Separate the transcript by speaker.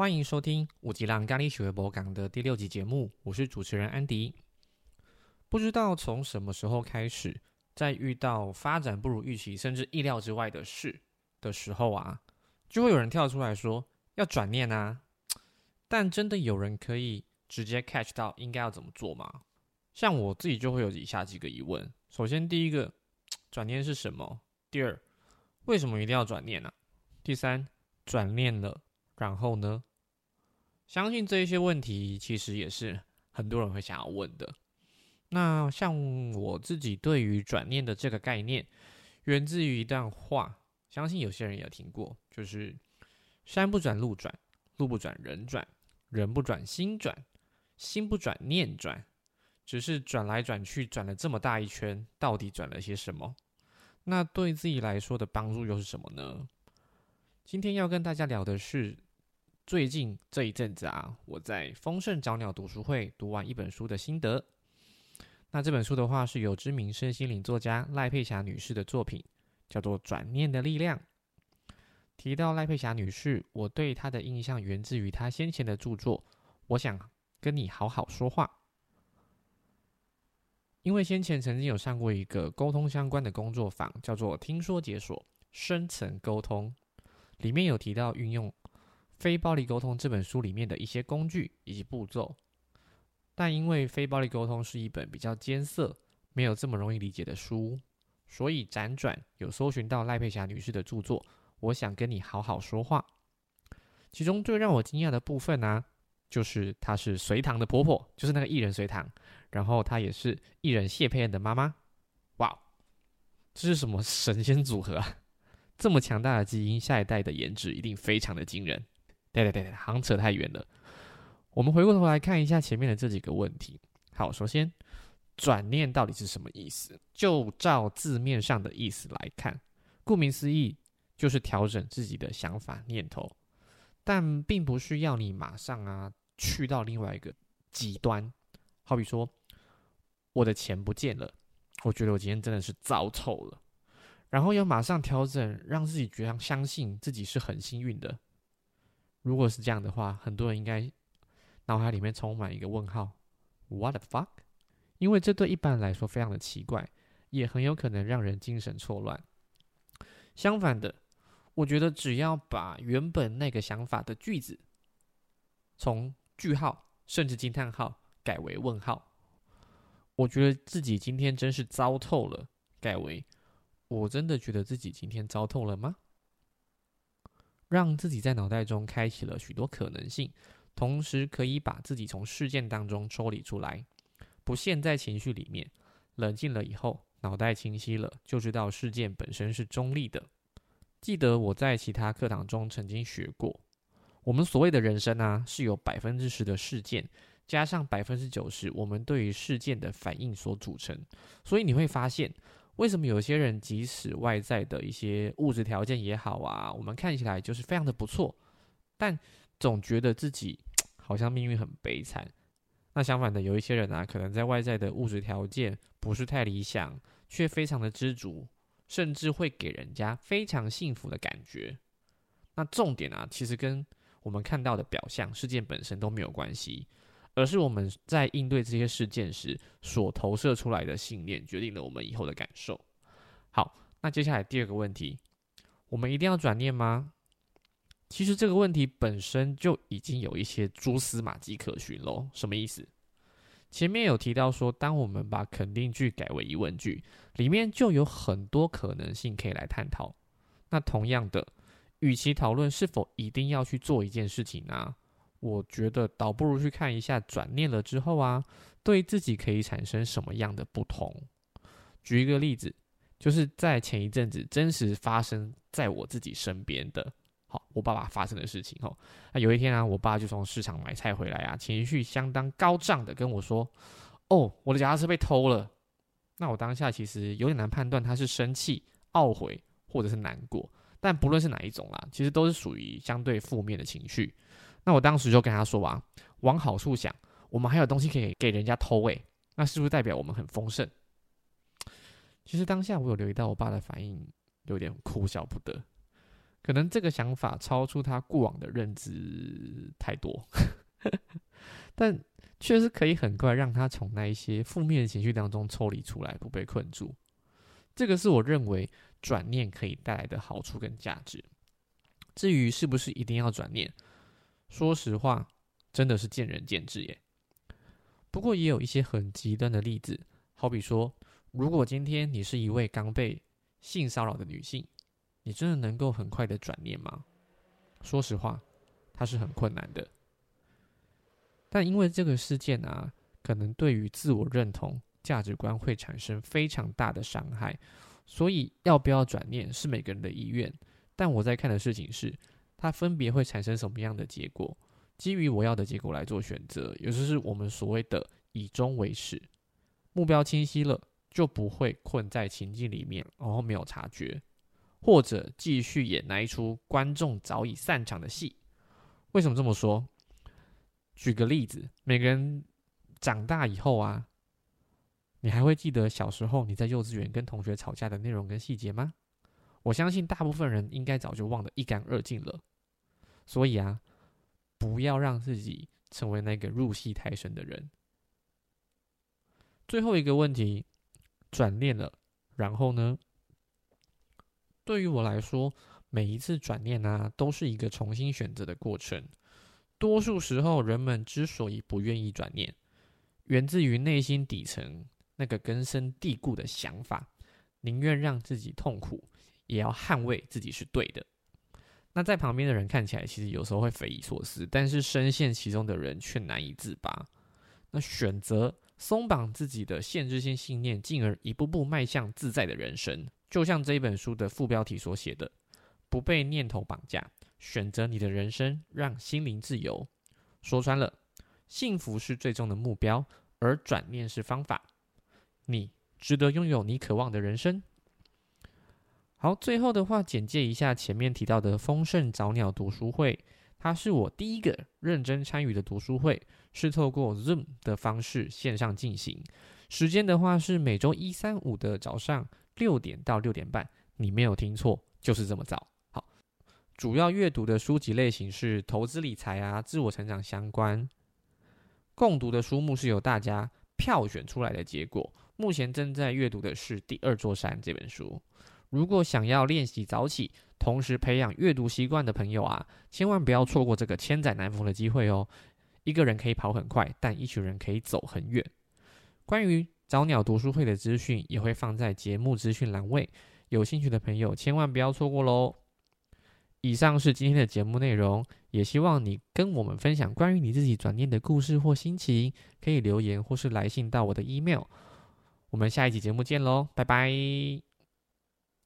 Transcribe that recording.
Speaker 1: 欢迎收听五级浪咖喱学博港的第六集节目，我是主持人安迪。不知道从什么时候开始，在遇到发展不如预期甚至意料之外的事的时候啊，就会有人跳出来说要转念啊。但真的有人可以直接 catch 到应该要怎么做吗？像我自己就会有以下几个疑问：首先，第一个，转念是什么？第二，为什么一定要转念呢？第三，转念了，然后呢？相信这一些问题其实也是很多人会想要问的。那像我自己对于转念的这个概念，源自于一段话，相信有些人也听过，就是“山不转路转，路不转人转，人不转心转，心不转念转”，只是转来转去，转了这么大一圈，到底转了些什么？那对自己来说的帮助又是什么呢？今天要跟大家聊的是，最近这一阵子啊，我在丰盛早鸟读书会读完一本书的心得。那这本书的话，是由知名身心灵作家赖佩霞女士的作品，叫做《转念的力量》。提到赖佩霞女士，我对她的印象源自于她先前的著作《我想跟你好好说话》。因为先前曾经有上过一个沟通相关的工作坊，叫做“听说解锁深层沟通”，里面有提到运用《非暴力沟通》这本书里面的一些工具以及步骤。但因为《非暴力沟通》是一本比较艰涩、没有这么容易理解的书，所以辗转有搜寻到赖佩霞女士的著作。我想跟你好好说话。其中最让我惊讶的部分呢，就是她是隋唐的婆婆，就是那个艺人隋唐。然后她也是艺人谢佩恩的妈妈，哇，这是什么神仙组合啊？这么强大的基因，下一代的颜值一定非常的惊人。对对对对，好像扯太远了。我们回过头来看一下前面的这几个问题。好，首先转念到底是什么意思？就照字面上的意思来看，顾名思义就是调整自己的想法念头，但并不是要你马上啊去到另外一个极端，好比说。我的钱不见了，我觉得我今天真的是糟透了。然后要马上调整，让自己觉得相信自己是很幸运的。如果是这样的话，很多人应该脑海里面充满一个问号：What the fuck？因为这对一般人来说非常的奇怪，也很有可能让人精神错乱。相反的，我觉得只要把原本那个想法的句子从句号甚至惊叹号改为问号。我觉得自己今天真是糟透了，改为我真的觉得自己今天糟透了吗？让自己在脑袋中开启了许多可能性，同时可以把自己从事件当中抽离出来，不陷在情绪里面，冷静了以后，脑袋清晰了，就知道事件本身是中立的。记得我在其他课堂中曾经学过，我们所谓的人生啊，是有百分之十的事件。加上百分之九十，我们对于事件的反应所组成，所以你会发现，为什么有些人即使外在的一些物质条件也好啊，我们看起来就是非常的不错，但总觉得自己 好像命运很悲惨。那相反的，有一些人啊，可能在外在的物质条件不是太理想，却非常的知足，甚至会给人家非常幸福的感觉。那重点啊，其实跟我们看到的表象事件本身都没有关系。而是我们在应对这些事件时所投射出来的信念，决定了我们以后的感受。好，那接下来第二个问题，我们一定要转念吗？其实这个问题本身就已经有一些蛛丝马迹可循喽。什么意思？前面有提到说，当我们把肯定句改为疑问句，里面就有很多可能性可以来探讨。那同样的，与其讨论是否一定要去做一件事情呢？我觉得倒不如去看一下转念了之后啊，对自己可以产生什么样的不同。举一个例子，就是在前一阵子真实发生在我自己身边的，好，我爸爸发生的事情。哈，那有一天啊，我爸就从市场买菜回来啊，情绪相当高涨的跟我说：“哦，我的脚踏车被偷了。”那我当下其实有点难判断他是生气、懊悔或者是难过，但不论是哪一种啦，其实都是属于相对负面的情绪。那我当时就跟他说啊，往好处想，我们还有东西可以给人家偷诶，那是不是代表我们很丰盛？其实当下我有留意到我爸的反应，有点哭笑不得。可能这个想法超出他过往的认知太多，但确实可以很快让他从那一些负面情绪当中抽离出来，不被困住。这个是我认为转念可以带来的好处跟价值。至于是不是一定要转念，说实话，真的是见仁见智耶。不过也有一些很极端的例子，好比说，如果今天你是一位刚被性骚扰的女性，你真的能够很快的转念吗？说实话，它是很困难的。但因为这个事件啊，可能对于自我认同、价值观会产生非常大的伤害，所以要不要转念是每个人的意愿。但我在看的事情是，它分别会产生什么样的结果？基于我要的结果来做选择，也就是我们所谓的以终为始，目标清晰了，就不会困在情境里面，然后没有察觉，或者继续演那一出观众早已散场的戏。为什么这么说？举个例子，每个人长大以后啊，你还会记得小时候你在幼稚园跟同学吵架的内容跟细节吗？我相信大部分人应该早就忘得一干二净了。所以啊。不要让自己成为那个入戏太深的人。最后一个问题，转念了，然后呢？对于我来说，每一次转念啊，都是一个重新选择的过程。多数时候，人们之所以不愿意转念，源自于内心底层那个根深蒂固的想法：宁愿让自己痛苦，也要捍卫自己是对的。那在旁边的人看起来，其实有时候会匪夷所思，但是深陷其中的人却难以自拔。那选择松绑自己的限制性信念，进而一步步迈向自在的人生，就像这一本书的副标题所写的：“不被念头绑架，选择你的人生，让心灵自由。”说穿了，幸福是最终的目标，而转念是方法。你值得拥有你渴望的人生。好，最后的话，简介一下前面提到的丰盛早鸟读书会，它是我第一个认真参与的读书会，是透过 Zoom 的方式线上进行。时间的话是每周一、三、五的早上六点到六点半，你没有听错，就是这么早。好，主要阅读的书籍类型是投资理财啊、自我成长相关。共读的书目是由大家票选出来的结果，目前正在阅读的是《第二座山》这本书。如果想要练习早起，同时培养阅读习惯的朋友啊，千万不要错过这个千载难逢的机会哦！一个人可以跑很快，但一群人可以走很远。关于早鸟读书会的资讯也会放在节目资讯栏位，有兴趣的朋友千万不要错过喽！以上是今天的节目内容，也希望你跟我们分享关于你自己转念的故事或心情，可以留言或是来信到我的 email。我们下一集节目见喽，拜拜！